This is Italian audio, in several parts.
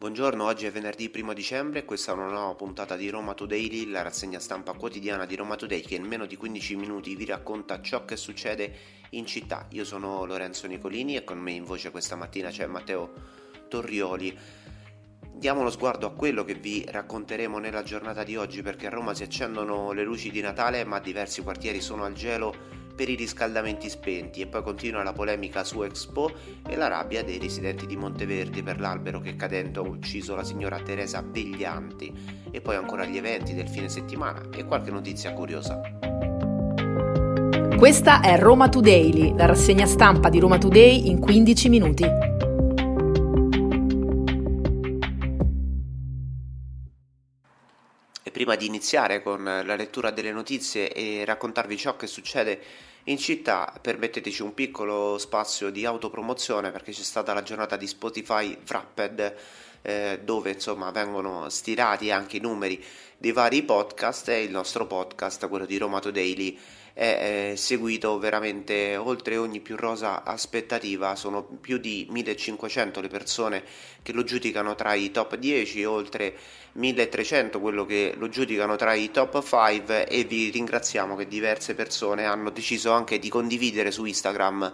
Buongiorno, oggi è venerdì 1 dicembre e questa è una nuova puntata di Roma Today, la rassegna stampa quotidiana di Roma Today che in meno di 15 minuti vi racconta ciò che succede in città. Io sono Lorenzo Nicolini e con me in voce questa mattina c'è Matteo Torrioli. Diamo uno sguardo a quello che vi racconteremo nella giornata di oggi perché a Roma si accendono le luci di Natale ma diversi quartieri sono al gelo per i riscaldamenti spenti e poi continua la polemica su Expo e la rabbia dei residenti di Monteverdi per l'albero che cadendo ha ucciso la signora Teresa Veglianti e poi ancora gli eventi del fine settimana e qualche notizia curiosa. Questa è Roma Today, la rassegna stampa di Roma Today in 15 minuti. E prima di iniziare con la lettura delle notizie e raccontarvi ciò che succede in città, permetteteci un piccolo spazio di autopromozione perché c'è stata la giornata di Spotify Wrapped eh, dove insomma vengono stirati anche i numeri dei vari podcast e il nostro podcast, quello di Roma Daily è seguito veramente oltre ogni più rosa aspettativa, sono più di 1500 le persone che lo giudicano tra i top 10, oltre 1300 quello che lo giudicano tra i top 5 e vi ringraziamo che diverse persone hanno deciso anche di condividere su Instagram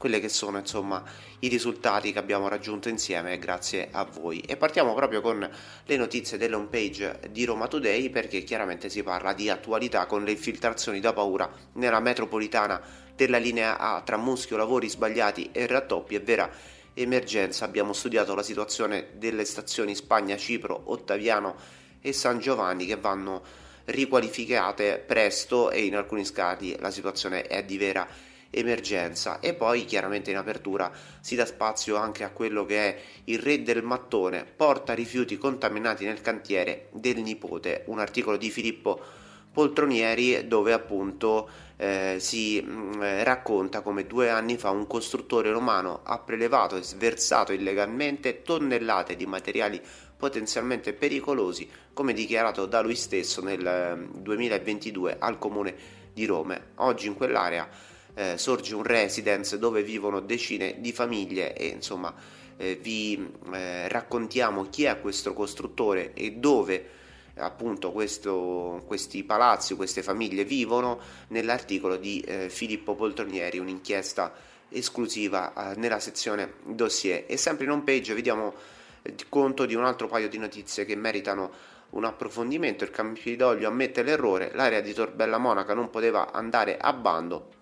quelle che sono insomma i risultati che abbiamo raggiunto insieme grazie a voi. E partiamo proprio con le notizie dell'home page di Roma Today perché chiaramente si parla di attualità con le infiltrazioni da paura nella metropolitana della linea A tra muschio, lavori sbagliati e rattoppi è vera emergenza. Abbiamo studiato la situazione delle stazioni Spagna, Cipro, Ottaviano e San Giovanni che vanno riqualificate presto e in alcuni scali la situazione è di vera emergenza emergenza. E poi chiaramente in apertura si dà spazio anche a quello che è il re del mattone porta rifiuti contaminati nel cantiere del nipote. Un articolo di Filippo Poltronieri dove appunto eh, si mh, mm, racconta come due anni fa un costruttore romano ha prelevato e sversato illegalmente tonnellate di materiali potenzialmente pericolosi come dichiarato da lui stesso nel 2022 mm, al comune di Roma oggi in quell'area eh, sorge un residence dove vivono decine di famiglie e insomma eh, vi eh, raccontiamo chi è questo costruttore e dove appunto questo, questi palazzi, queste famiglie vivono nell'articolo di eh, Filippo Poltronieri, un'inchiesta esclusiva eh, nella sezione dossier e sempre in home page vediamo eh, conto di un altro paio di notizie che meritano un approfondimento. Il Campidoglio ammette l'errore, l'area di Torbella Monaca non poteva andare a bando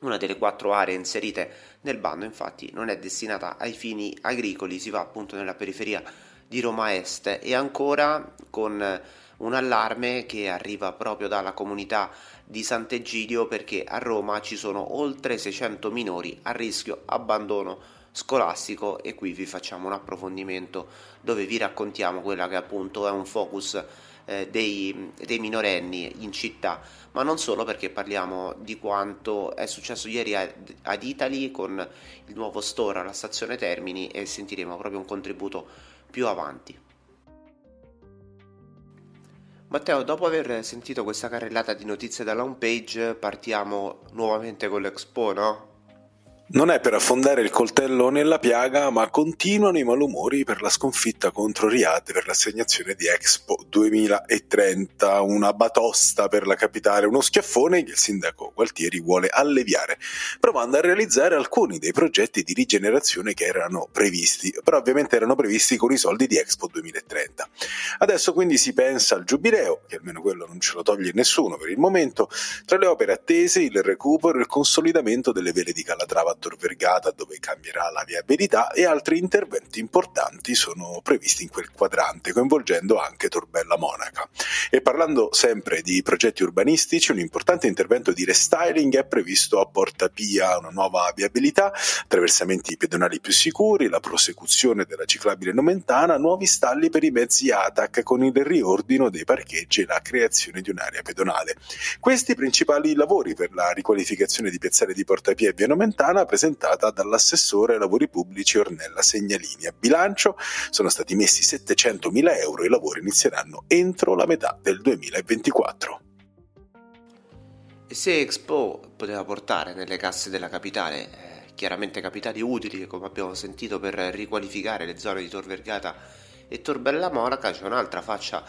una delle quattro aree inserite nel bando infatti non è destinata ai fini agricoli, si va appunto nella periferia di Roma Est. E ancora con un allarme che arriva proprio dalla comunità di Sant'Egidio perché a Roma ci sono oltre 600 minori a rischio abbandono scolastico. E qui vi facciamo un approfondimento dove vi raccontiamo quella che appunto è un focus eh, dei, dei, minorenni in città, ma non solo perché parliamo di quanto è successo ieri ad Italy con il nuovo store alla stazione Termini e sentiremo proprio un contributo più avanti. Matteo, dopo aver sentito questa carrellata di notizie dalla homepage, partiamo nuovamente con l'Expo, no? Non è per affondare il coltello nella piaga, ma continuano i malumori per la sconfitta contro Riyadh per l'assegnazione di Expo 2030, una batosta per la capitale, uno schiaffone che il sindaco Gualtieri vuole alleviare, provando a realizzare alcuni dei progetti di rigenerazione che erano previsti, però ovviamente erano previsti con i soldi di Expo 2030. Adesso quindi si pensa al giubileo, che almeno quello non ce lo toglie nessuno per il momento, tra le opere attese il recupero e il consolidamento delle vele di Calatrava Tor Vergata dove cambierà la viabilità e altri interventi importanti sono previsti in quel quadrante coinvolgendo anche Torbella Monaca. E parlando sempre di progetti urbanistici, un importante intervento di restyling è previsto a Porta Pia, una nuova viabilità, attraversamenti pedonali più sicuri, la prosecuzione della ciclabile nomentana, nuovi stalli per i mezzi ATAC con il riordino dei parcheggi e la creazione di un'area pedonale. Questi principali lavori per la riqualificazione di Piazzale di Porta Pia e Via Nomentana presentata dall'assessore ai lavori pubblici Ornella Segnalini. A bilancio sono stati messi 700 mila euro e i lavori inizieranno entro la metà del 2024. E se Expo poteva portare nelle casse della capitale eh, chiaramente capitali utili, come abbiamo sentito, per riqualificare le zone di Tor Vergata E Tor Bella Monaca c'è un'altra faccia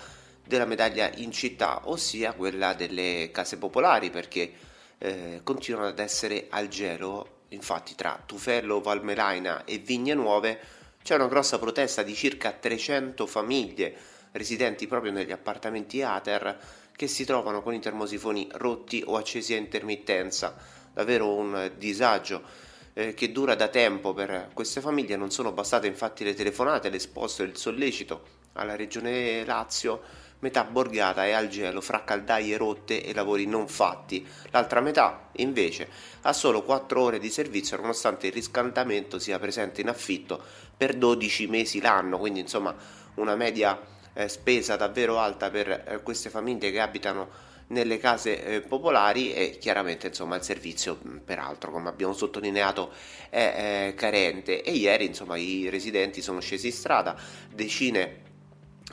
della medaglia in città, ossia quella delle case popolari, perché eh, continuano ad essere al gelo. Infatti, tra Tufello, Valmelaina e Vigne Nuove c'è una grossa protesta di circa 300 famiglie residenti proprio negli appartamenti Ater che si trovano con i termosifoni rotti o accesi a intermittenza. Davvero un disagio eh, che dura da tempo per queste famiglie. Non sono bastate infatti le telefonate, l'esposto e il sollecito alla regione Lazio. Metà borgata è al gelo fra caldaie rotte e lavori non fatti. L'altra metà, invece, ha solo 4 ore di servizio nonostante il riscaldamento sia presente in affitto per 12 mesi l'anno. Quindi, insomma, una media eh, spesa davvero alta per eh, queste famiglie che abitano nelle case eh, popolari e chiaramente insomma il servizio peraltro come abbiamo sottolineato è, è carente e ieri insomma i residenti sono scesi in strada decine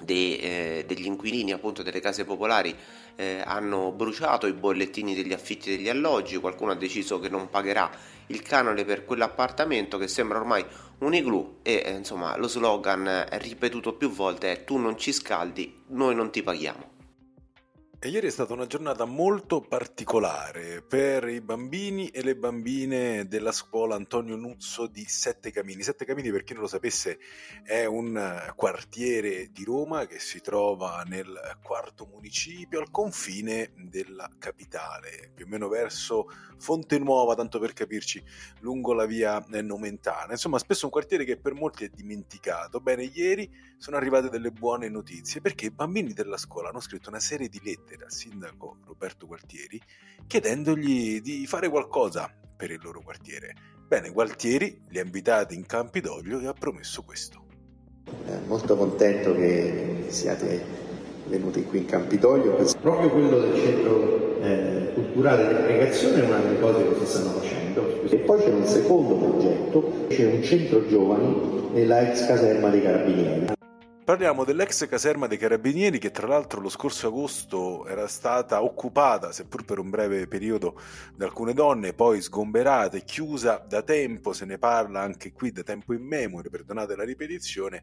de, eh, degli inquilini appunto delle case popolari eh, hanno bruciato i bollettini degli affitti degli alloggi qualcuno ha deciso che non pagherà il canone per quell'appartamento che sembra ormai un igloo e eh, insomma lo slogan ripetuto più volte è tu non ci scaldi, noi non ti paghiamo. E ieri è stata una giornata molto particolare per i bambini e le bambine della scuola Antonio Nuzzo di Sette Camini. Sette Camini, per chi non lo sapesse, è un quartiere di Roma che si trova nel quarto municipio al confine della capitale, più o meno verso Fonte Nuova, tanto per capirci, lungo la via Nomentana. Insomma, spesso un quartiere che per molti è dimenticato. Bene, ieri sono arrivate delle buone notizie perché i bambini della scuola hanno scritto una serie di lettere lettere al sindaco Roberto Gualtieri chiedendogli di fare qualcosa per il loro quartiere. Bene, Gualtieri li ha invitati in Campidoglio e ha promesso questo. Eh, molto contento che siate venuti qui in Campidoglio. Proprio quello del centro eh, culturale dell'aggregazione è una delle cose che si stanno facendo. E poi c'è un secondo progetto, c'è un centro giovani nella ex caserma dei Carabinieri. Parliamo dell'ex caserma dei Carabinieri che tra l'altro lo scorso agosto era stata occupata, seppur per un breve periodo, da alcune donne, poi sgomberata e chiusa da tempo, se ne parla anche qui da tempo in memoria, perdonate la ripetizione,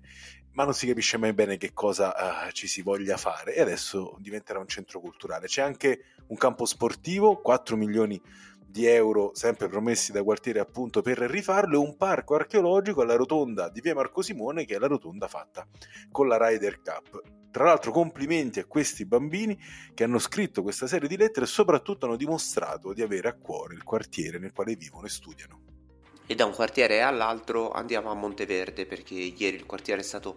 ma non si capisce mai bene che cosa uh, ci si voglia fare e adesso diventerà un centro culturale. C'è anche un campo sportivo, 4 milioni di di euro sempre promessi da quartiere appunto per rifarlo e un parco archeologico alla rotonda di via Marco Simone che è la rotonda fatta con la Ryder Cup. Tra l'altro complimenti a questi bambini che hanno scritto questa serie di lettere e soprattutto hanno dimostrato di avere a cuore il quartiere nel quale vivono e studiano. E da un quartiere all'altro andiamo a Monteverde perché ieri il quartiere è stato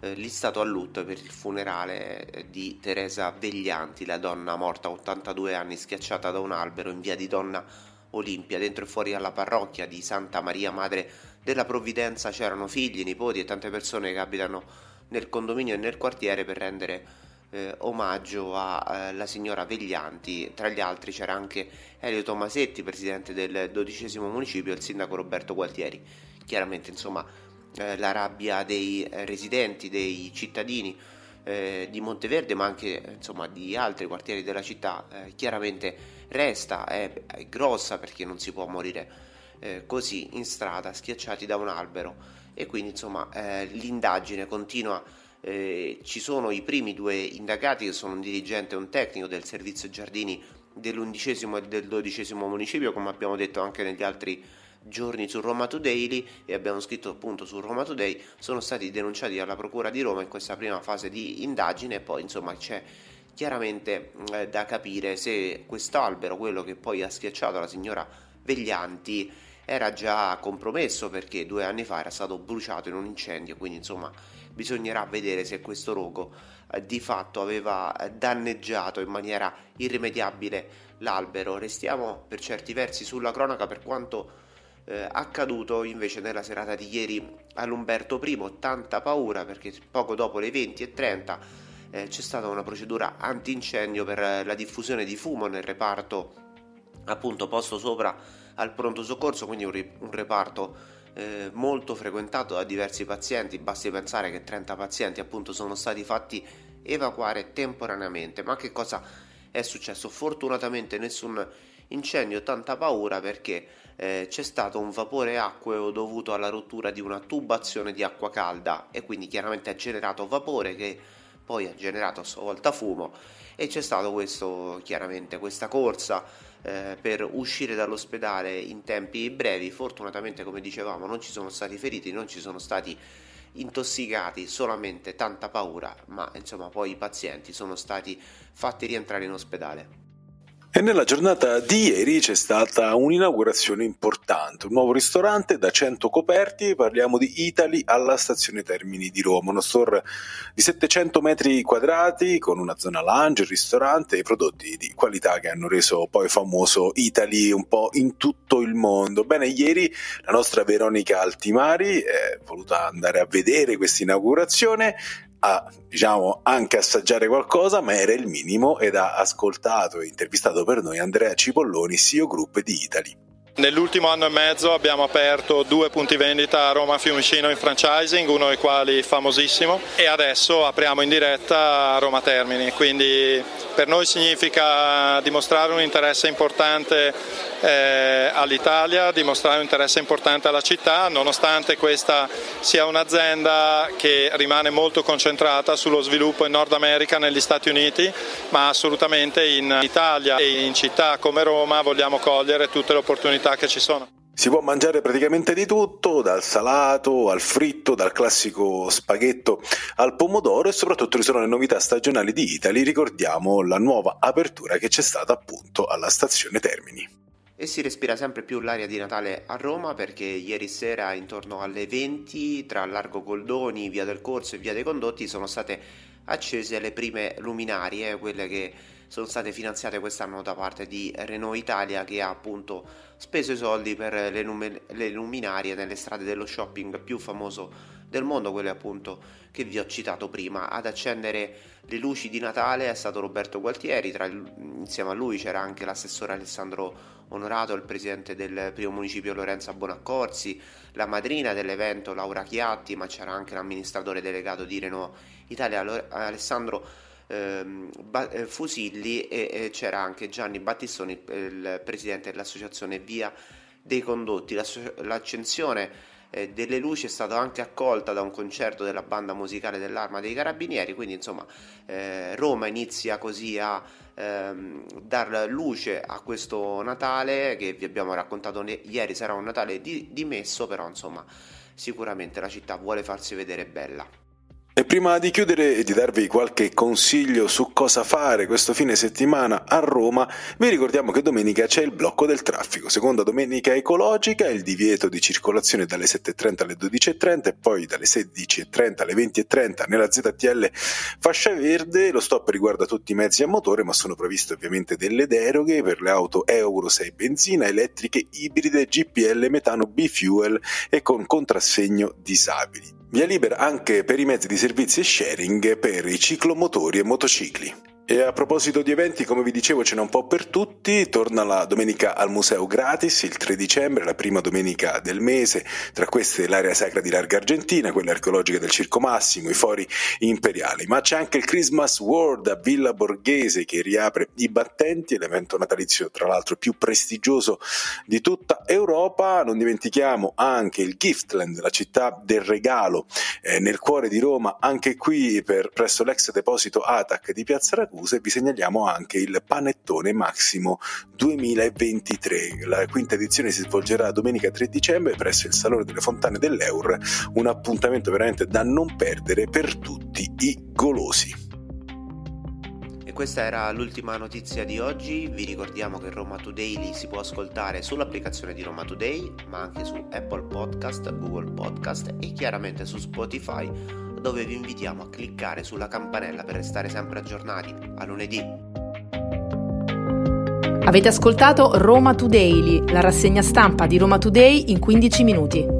eh, listato a lutto per il funerale eh, di Teresa Veglianti, la donna morta a 82 anni schiacciata da un albero in via di Donna Olimpia, dentro e fuori alla parrocchia di Santa Maria Madre della Provvidenza c'erano figli, nipoti e tante persone che abitano nel condominio e nel quartiere per rendere eh, omaggio alla eh, signora Veglianti. Tra gli altri c'era anche Elio Tomasetti, presidente del dodicesimo municipio, e il sindaco Roberto Gualtieri. Chiaramente, insomma, eh, la rabbia dei eh, residenti, dei cittadini eh, di Monteverde, ma anche insomma, di altri quartieri della città, eh, chiaramente resta, è, è, grossa perché non si può morire eh, così in strada, schiacciati da un albero. E quindi insomma l'indagine continua. ci sono i primi due indagati che sono un dirigente e un tecnico del servizio giardini dell'undicesimo e del dodicesimo municipio, come abbiamo detto anche negli altri giorni su Roma Today e abbiamo scritto appunto su Roma Today sono stati denunciati dalla Procura di Roma in questa prima fase di indagine e poi insomma c'è chiaramente eh, da capire se quest'albero, quello che poi ha schiacciato la signora Veglianti, era già compromesso perché due anni fa era stato bruciato in un incendio, quindi insomma bisognerà vedere se questo rogo eh, di fatto aveva danneggiato in maniera irrimediabile l'albero. Restiamo per certi versi sulla cronaca per quanto eh, accaduto invece nella serata di ieri all'Umberto I, tanta paura perché poco dopo le 20.30 eh, c'è stata una procedura antincendio per la diffusione di fumo nel reparto appunto posto sopra al pronto soccorso, quindi un, ri- un reparto eh, molto frequentato da diversi pazienti, basti pensare che 30 pazienti appunto sono stati fatti evacuare temporaneamente, ma che cosa è successo? Fortunatamente nessun incendio, tanta paura perché eh, c'è stato un vapore acqueo dovuto alla rottura di una tubazione di acqua calda e quindi chiaramente ha generato vapore che poi ha generato a sua volta fumo e c'è stato questo, chiaramente questa corsa eh, per uscire dall'ospedale in tempi brevi. Fortunatamente, come dicevamo, non ci sono stati feriti, non ci sono stati intossicati, solamente tanta paura, ma insomma poi i pazienti sono stati fatti rientrare in ospedale. E nella giornata di ieri c'è stata un'inaugurazione importante, un nuovo ristorante da 100 coperti, parliamo di Italy alla stazione Termini di Roma, uno store di 700 metri quadrati con una zona lounge, ristorante e prodotti di qualità che hanno reso poi famoso Italy un po' in tutto il mondo. Bene, ieri la nostra Veronica Altimari è voluta andare a vedere questa inaugurazione, a diciamo anche assaggiare qualcosa, ma era il minimo ed ha ascoltato e intervistato per noi Andrea Cipolloni, CEO Group di Italy. Nell'ultimo anno e mezzo abbiamo aperto due punti vendita a Roma Fiumicino in franchising, uno dei quali famosissimo, e adesso apriamo in diretta a Roma Termini, quindi per noi significa dimostrare un interesse importante eh, all'Italia, dimostrare un interesse importante alla città, nonostante questa sia un'azienda che rimane molto concentrata sullo sviluppo in Nord America, negli Stati Uniti, ma assolutamente in Italia e in città come Roma vogliamo cogliere tutte le opportunità varietà che ci sono. Si può mangiare praticamente di tutto, dal salato al fritto, dal classico spaghetto al pomodoro e soprattutto ci sono le novità stagionali di Italy, ricordiamo la nuova apertura che c'è stata appunto alla stazione Termini. E si respira sempre più l'aria di Natale a Roma perché ieri sera intorno alle 20 tra Largo Goldoni, Via del Corso e Via dei Condotti sono state accese le prime luminarie, quelle che sono state finanziate quest'anno da parte di Renault Italia che ha appunto speso i soldi per le, lum- le luminarie nelle strade dello shopping più famoso del mondo, quelle appunto che vi ho citato prima. Ad accendere le luci di Natale è stato Roberto Gualtieri, il, insieme a lui c'era anche l'assessore Alessandro Onorato, il presidente del primo municipio Lorenza Bonaccorsi, la madrina dell'evento Laura Chiatti, ma c'era anche l'amministratore delegato di Renault Italia Alessandro ehm, eh, Fusilli e, e, c'era anche Gianni Battistoni, il presidente dell'associazione Via dei Condotti. L'accensione eh, delle luci è stata anche accolta da un concerto della banda musicale dell'Arma dei Carabinieri, quindi insomma eh, Roma inizia così a ehm, dar luce a questo Natale che vi abbiamo raccontato ieri, sarà un Natale di- dimesso, però insomma sicuramente la città vuole farsi vedere bella. E prima di chiudere e di darvi qualche consiglio su cosa fare questo fine settimana a Roma, vi ricordiamo che domenica c'è il blocco del traffico, seconda domenica ecologica, il divieto di circolazione dalle 7.30 alle 12.30 e poi dalle 16.30 alle 20.30 nella ZTL fascia verde, lo stop riguarda tutti i mezzi a motore ma sono previste ovviamente delle deroghe per le auto Euro 6 benzina, elettriche, ibride, GPL, metano, B-fuel e con contrassegno disabili. Via libera anche per i mezzi di servizi e sharing per i ciclomotori e motocicli. E a proposito di eventi, come vi dicevo, ce n'è un po' per tutti. Torna la domenica al museo gratis il 3 dicembre, la prima domenica del mese. Tra queste l'area sacra di Larga Argentina, quella archeologica del Circo Massimo, i fori imperiali. Ma c'è anche il Christmas World a Villa Borghese che riapre i battenti, l'evento natalizio tra l'altro più prestigioso di tutta Europa. Non dimentichiamo anche il Giftland, la città del regalo, eh, nel cuore di Roma, anche qui per, presso l'ex deposito ATAC di Piazza Ragusa Siracusa vi segnaliamo anche il Panettone Massimo 2023. La quinta edizione si svolgerà domenica 3 dicembre presso il Salone delle Fontane dell'Eur, un appuntamento veramente da non perdere per tutti i golosi. E questa era l'ultima notizia di oggi. Vi ricordiamo che Roma Today si può ascoltare sull'applicazione di Roma Today, ma anche su Apple Podcast, Google Podcast e chiaramente su Spotify dove vi invitiamo a cliccare sulla campanella per restare sempre aggiornati. A lunedì! Avete ascoltato Roma Today, la rassegna stampa di Roma Today in 15 minuti.